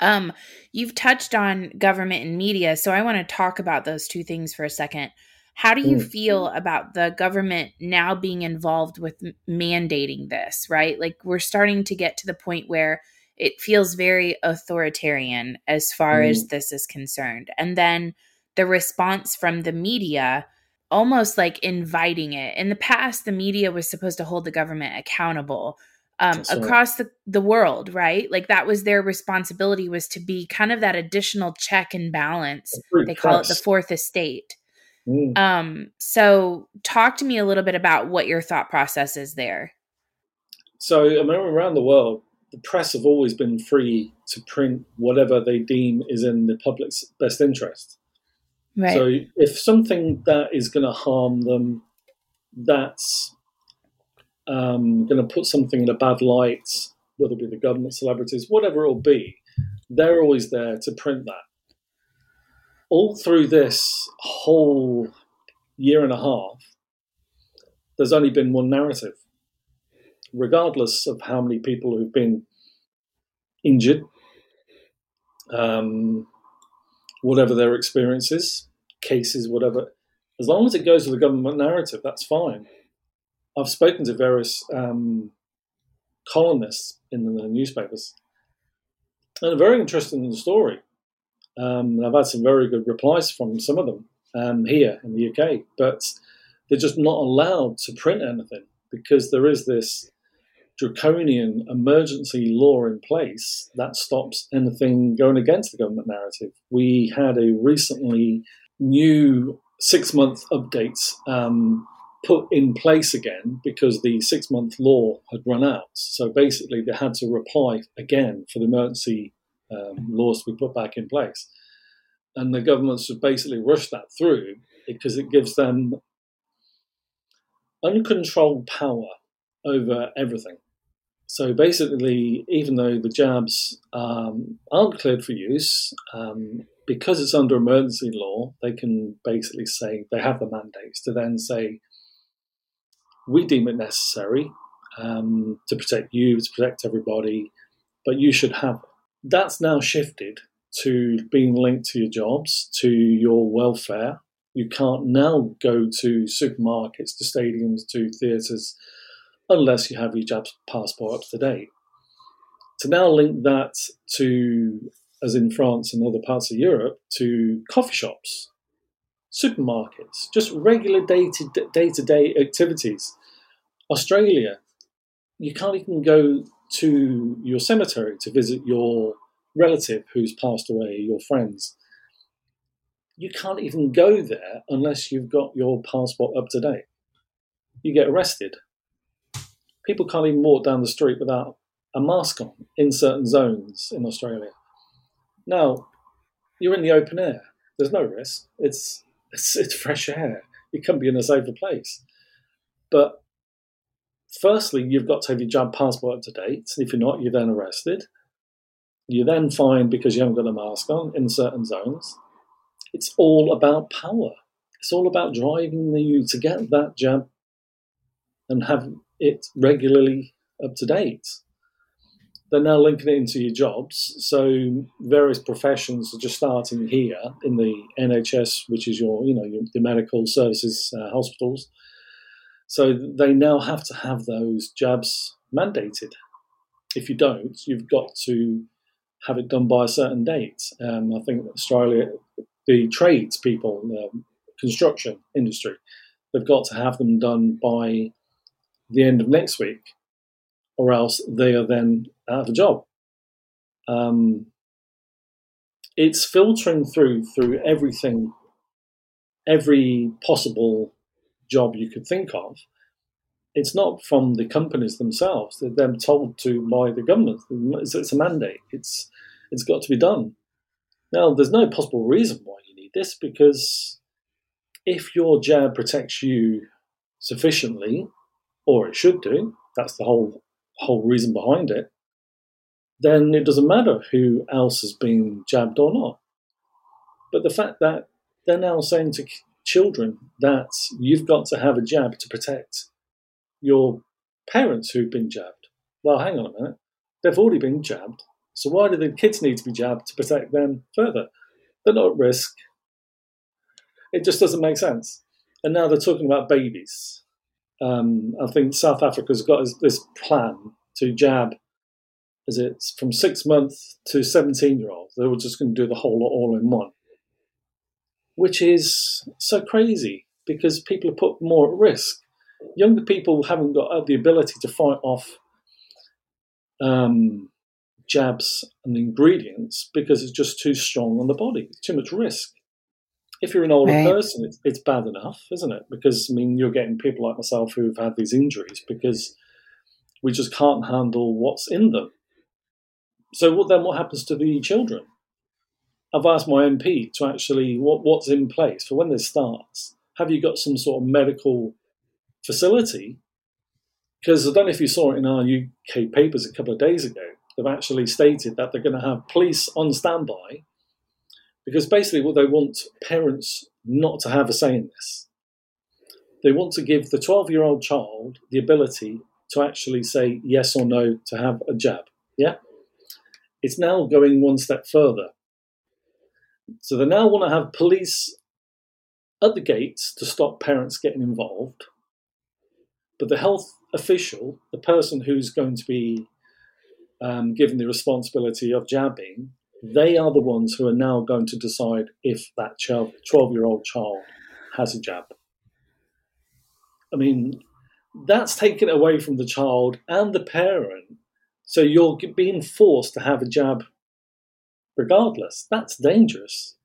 um you've touched on government and media, so I want to talk about those two things for a second. How do you mm. feel about the government now being involved with mandating this, right? Like we're starting to get to the point where it feels very authoritarian as far mm. as this is concerned. And then the response from the media almost like inviting it. In the past, the media was supposed to hold the government accountable um, across the, the world, right? Like that was their responsibility was to be kind of that additional check and balance. They call it the fourth estate. Mm. Um, so talk to me a little bit about what your thought process is there. So I mean, around the world, the press have always been free to print whatever they deem is in the public's best interest. Right. So if something that is going to harm them, that's um, going to put something in a bad light, whether it be the government, celebrities, whatever it will be, they're always there to print that. All through this whole year and a half, there's only been one narrative regardless of how many people who've been injured, um, whatever their experiences, cases, whatever, as long as it goes with the government narrative, that's fine. I've spoken to various um, columnists in the newspapers, and a very interesting story. Um, I've had some very good replies from some of them um, here in the UK, but they're just not allowed to print anything because there is this draconian emergency law in place that stops anything going against the government narrative. We had a recently new six month updates um, put in place again because the six month law had run out. So basically, they had to reply again for the emergency um, laws to be put back in place. And the governments have basically rushed that through because it gives them uncontrolled power over everything. So basically, even though the jabs um, aren't cleared for use, um, because it's under emergency law, they can basically say they have the mandates to then say, we deem it necessary um, to protect you, to protect everybody, but you should have it. That's now shifted to being linked to your jobs, to your welfare. You can't now go to supermarkets, to stadiums, to theatres unless you have your jab passport up to date. To now link that to, as in France and other parts of Europe, to coffee shops, supermarkets, just regular day to day activities. Australia, you can't even go to your cemetery to visit your relative who's passed away, your friends. You can't even go there unless you've got your passport up to date. You get arrested people can't even walk down the street without a mask on in certain zones in Australia. Now, you're in the open air. There's no risk. It's it's, it's fresh air. You can't be in a safer place. But firstly, you've got to have your jab passport up to date. If you're not, you're then arrested. You're then fined because you haven't got a mask on in certain zones. It's all about power. It's all about driving you to get that jab and have it regularly up to date. They're now linking it into your jobs. So various professions are just starting here in the NHS, which is your, you know, your, the medical services, uh, hospitals. So they now have to have those jabs mandated. If you don't, you've got to have it done by a certain date. Um, I think Australia, the trades people, the construction industry, they've got to have them done by the end of next week, or else they are then out of a job. Um, it's filtering through through everything, every possible job you could think of. It's not from the companies themselves; they're them told to by the government. It's, it's a mandate. It's it's got to be done. Now, there's no possible reason why you need this because if your jab protects you sufficiently, or it should do, that's the whole whole reason behind it, then it doesn't matter who else has been jabbed or not. But the fact that they're now saying to children that you've got to have a jab to protect your parents who've been jabbed. Well, hang on a minute. They've already been jabbed. So why do the kids need to be jabbed to protect them further? They're not at risk. It just doesn't make sense. And now they're talking about babies. Um, I think South Africa's got this plan to jab, is it from six months to 17 year olds? They were just going to do the whole lot all in one, which is so crazy because people are put more at risk. Younger people haven't got the ability to fight off um, jabs and ingredients because it's just too strong on the body, it's too much risk if you're an older right. person, it's, it's bad enough, isn't it? Because I mean, you're getting people like myself who've had these injuries because we just can't handle what's in them. So what, then, what happens to the children? I've asked my MP to actually what, what's in place for when this starts. Have you got some sort of medical facility? Because I don't know if you saw it in our UK papers a couple of days ago. They've actually stated that they're going to have police on standby because basically, what they want parents not to have a say in this. They want to give the 12 year old child the ability to actually say yes or no to have a jab. Yeah? It's now going one step further. So they now want to have police at the gates to stop parents getting involved. But the health official, the person who's going to be um, given the responsibility of jabbing, they are the ones who are now going to decide if that 12 year old child has a jab. I mean, that's taken away from the child and the parent. So you're being forced to have a jab regardless. That's dangerous.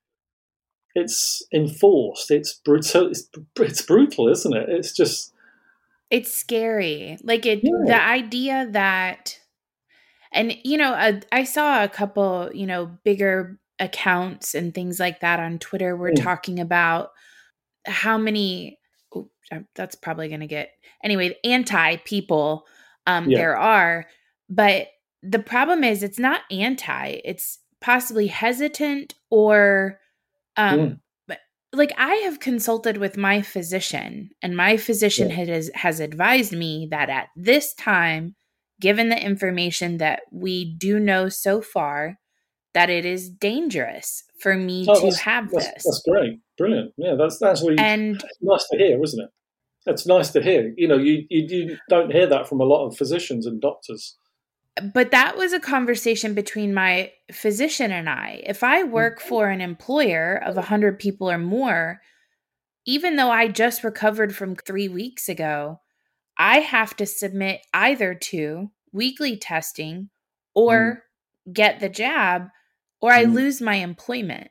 It's enforced. It's brutal. It's, it's brutal, isn't it? It's just. It's scary. Like it, yeah. the idea that and, you know, uh, I saw a couple, you know, bigger accounts and things like that on Twitter were mm. talking about how many, oh, that's probably going to get, anyway, anti people um, yeah. there are. But the problem is it's not anti, it's possibly hesitant or um, mm like I have consulted with my physician and my physician yeah. has has advised me that at this time given the information that we do know so far, that it is dangerous for me oh, to have that's, this. That's great, brilliant. Yeah, that's that's really and nice to hear, isn't it? That's nice to hear. You know, you, you you don't hear that from a lot of physicians and doctors. But that was a conversation between my physician and I. If I work for an employer of 100 people or more, even though I just recovered from three weeks ago, I have to submit either to weekly testing or mm. get the jab or I mm. lose my employment.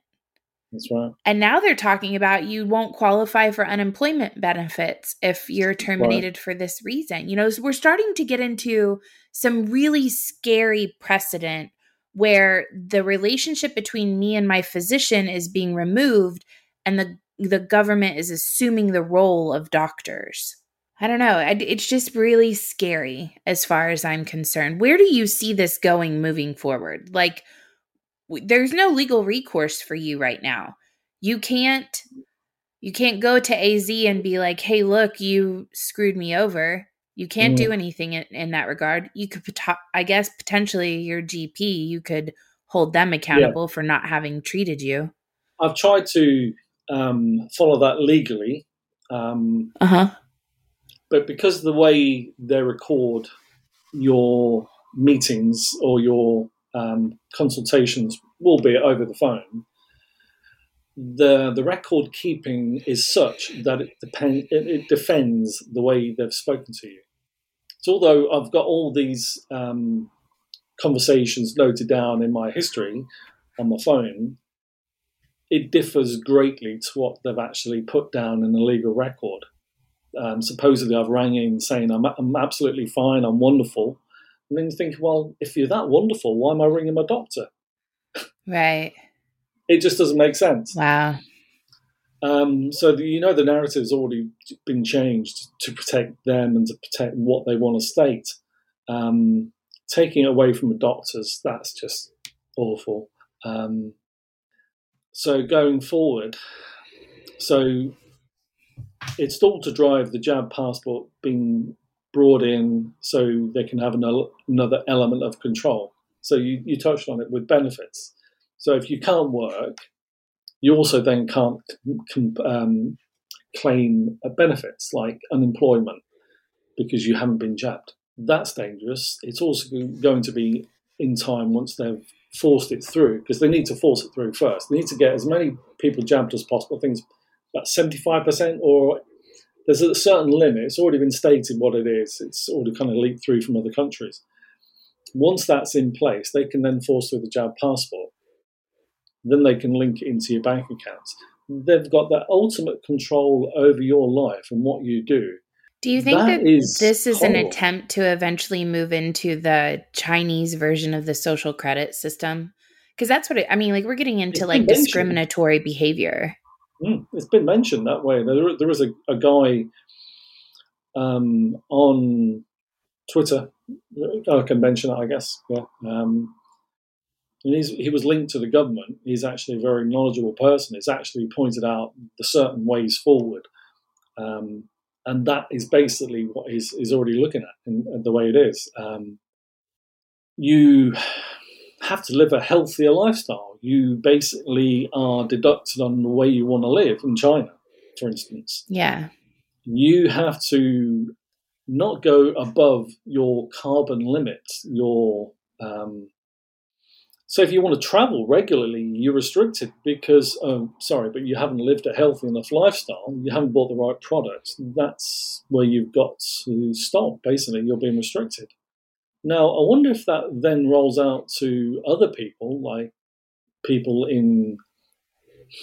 That's right. And now they're talking about you won't qualify for unemployment benefits if you're terminated right. for this reason. You know, so we're starting to get into some really scary precedent where the relationship between me and my physician is being removed and the the government is assuming the role of doctors. I don't know. It's just really scary as far as I'm concerned. Where do you see this going moving forward? Like, there's no legal recourse for you right now. You can't you can't go to AZ and be like, "Hey, look, you screwed me over." You can't mm. do anything in, in, that regard. You could, I guess, potentially your GP, you could hold them accountable yeah. for not having treated you. I've tried to um, follow that legally. Um, uh huh. But because of the way they record your meetings or your um, consultations, be over the phone, the the record keeping is such that it depend it, it defends the way they've spoken to you. So although I've got all these um, conversations noted down in my history on my phone, it differs greatly to what they've actually put down in the legal record. Um, supposedly, I've rang in saying I'm, I'm absolutely fine, I'm wonderful, and then you think, well, if you're that wonderful, why am I ringing my doctor? Right. It just doesn't make sense. Wow. Um, so the, you know the narrative's already been changed to protect them and to protect what they want to state. Um, taking away from the doctors, that's just awful. Um, so going forward, so it's all to drive the jab passport being brought in so they can have another, another element of control. So you, you touched on it with benefits. So if you can't work, you also then can't um, claim benefits like unemployment because you haven't been jabbed. That's dangerous. It's also going to be in time once they've forced it through because they need to force it through first. They need to get as many people jabbed as possible. It's about 75% or there's a certain limit. It's already been stated what it is. It's already kind of leaked through from other countries. Once that's in place, they can then force through the jab passport then they can link it into your bank accounts. They've got that ultimate control over your life and what you do. Do you think that, that is this is horrible. an attempt to eventually move into the Chinese version of the social credit system? Because that's what it, I mean. Like we're getting into like discriminatory behavior. Mm, it's been mentioned that way. There, there is a, a guy um, on Twitter. I can mention it, I guess. Yeah. Um, and he was linked to the government. He's actually a very knowledgeable person. He's actually pointed out the certain ways forward, um, and that is basically what he's, he's already looking at in, the way it is. Um, you have to live a healthier lifestyle. You basically are deducted on the way you want to live in China, for instance. Yeah. You have to not go above your carbon limits, your um, so if you want to travel regularly, you're restricted because, um, sorry, but you haven't lived a healthy enough lifestyle. You haven't bought the right products. That's where you've got to stop. Basically, you're being restricted. Now, I wonder if that then rolls out to other people, like people in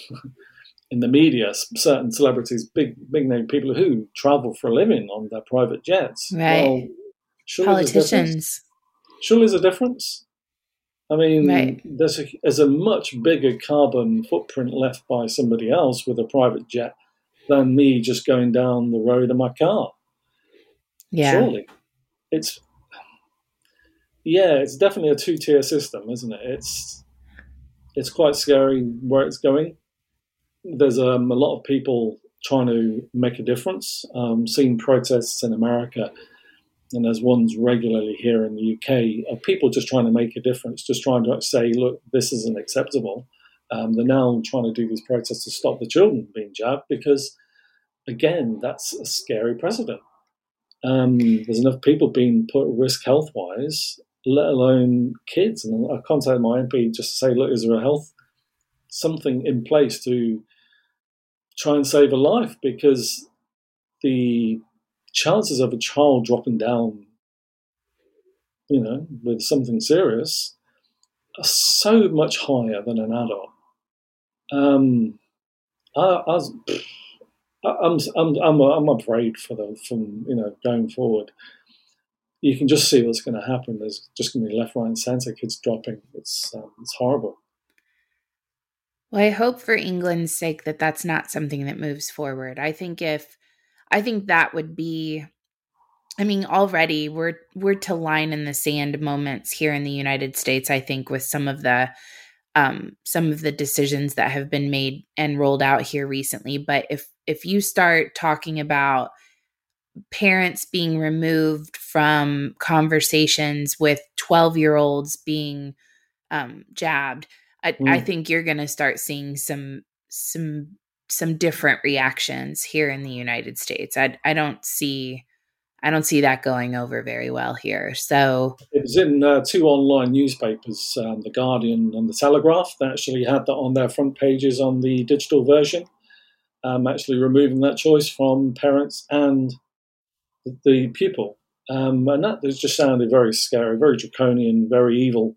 in the media, certain celebrities, big big name people who travel for a living on their private jets. Right. Well, Politicians. Surely there's a difference. I mean, right. there's, a, there's a much bigger carbon footprint left by somebody else with a private jet than me just going down the road in my car. Yeah. Surely. It's, yeah, it's definitely a two tier system, isn't it? It's, it's quite scary where it's going. There's um, a lot of people trying to make a difference. Um, seeing protests in America and there's ones regularly here in the UK of people just trying to make a difference, just trying to say, look, this isn't acceptable. Um, they're now trying to do these protests to stop the children being jabbed because, again, that's a scary precedent. Um, there's enough people being put at risk health wise, let alone kids. And I contacted my MP just to say, look, is there a health something in place to try and save a life? Because the chances of a child dropping down, you know, with something serious are so much higher than an adult. Um, I, I was, I'm, I'm, I'm, I'm afraid for the from you know going forward. You can just see what's going to happen. There's just going to be left, right, and centre kids dropping. It's um, it's horrible. Well, I hope for England's sake that that's not something that moves forward. I think if I think that would be I mean, already we're we're to line in the sand moments here in the United States. I think with some of the um, some of the decisions that have been made and rolled out here recently. But if if you start talking about parents being removed from conversations with twelve year olds being um, jabbed, I, mm. I think you're going to start seeing some some some different reactions here in the United States. I I don't see I don't see that going over very well here. So it was in uh, two online newspapers, um, the Guardian and the Telegraph. They actually had that on their front pages on the digital version. Um, actually removing that choice from parents and the, the pupil, um, and that just sounded very scary, very draconian, very evil,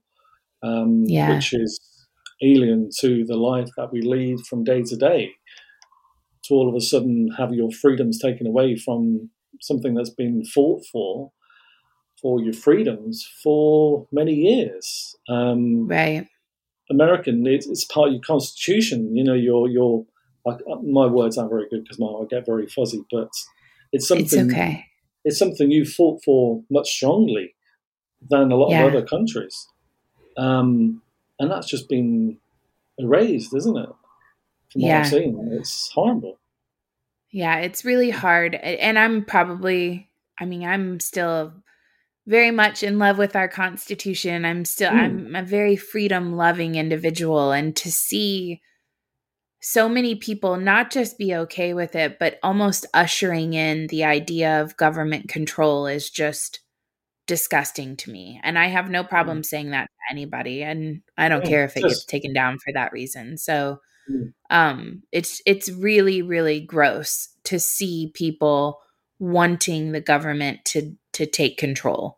um, yeah. which is alien to the life that we lead from day to day. To all of a sudden have your freedoms taken away from something that's been fought for for your freedoms for many years. Um, right. American, it's, it's, part of your constitution. You know, your your my words aren't very good because I get very fuzzy, but it's something. It's okay. It's something you fought for much strongly than a lot yeah. of other countries, um, and that's just been erased, isn't it? From what yeah. I've seen, it's horrible. Yeah, it's really hard. And I'm probably, I mean, I'm still very much in love with our Constitution. I'm still, mm. I'm a very freedom loving individual. And to see so many people not just be okay with it, but almost ushering in the idea of government control is just disgusting to me. And I have no problem mm. saying that to anybody. And I don't yeah, care if it just, gets taken down for that reason. So, Mm. Um, it's it's really really gross to see people wanting the government to to take control.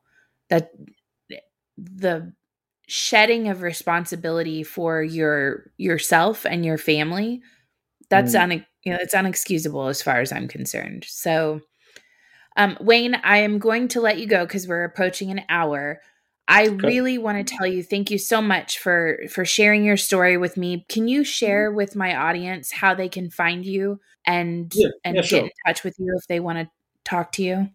That the shedding of responsibility for your yourself and your family that's mm. un, you know it's unexcusable as far as I'm concerned. So um, Wayne, I am going to let you go because we're approaching an hour. I okay. really want to tell you thank you so much for for sharing your story with me. Can you share mm-hmm. with my audience how they can find you and yeah, and yeah, get sure. in touch with you if they want to talk to you?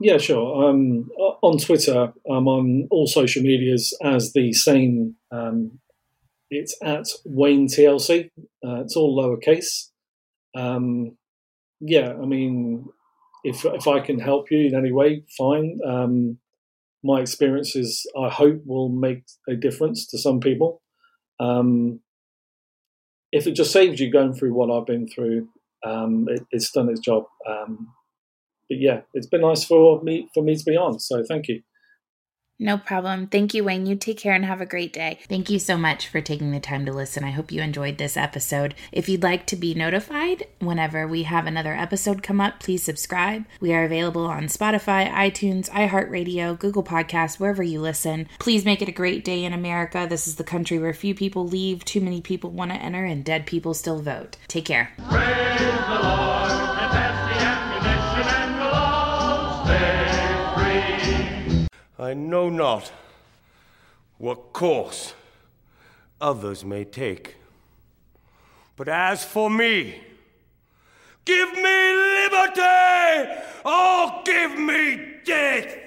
Yeah, sure. Um, on Twitter, I'm on all social medias as the same. Um, it's at Wayne TLC. Uh, it's all lowercase. Um, yeah, I mean, if if I can help you in any way, fine. Um, my experiences, I hope, will make a difference to some people. Um, if it just saves you going through what I've been through, um, it, it's done its job. Um, but yeah, it's been nice for me for me to be on. So thank you. No problem. Thank you, Wayne. You take care and have a great day. Thank you so much for taking the time to listen. I hope you enjoyed this episode. If you'd like to be notified whenever we have another episode come up, please subscribe. We are available on Spotify, iTunes, iHeartRadio, Google Podcasts, wherever you listen. Please make it a great day in America. This is the country where few people leave, too many people want to enter, and dead people still vote. Take care. I know not what course others may take. But as for me, give me liberty or give me death!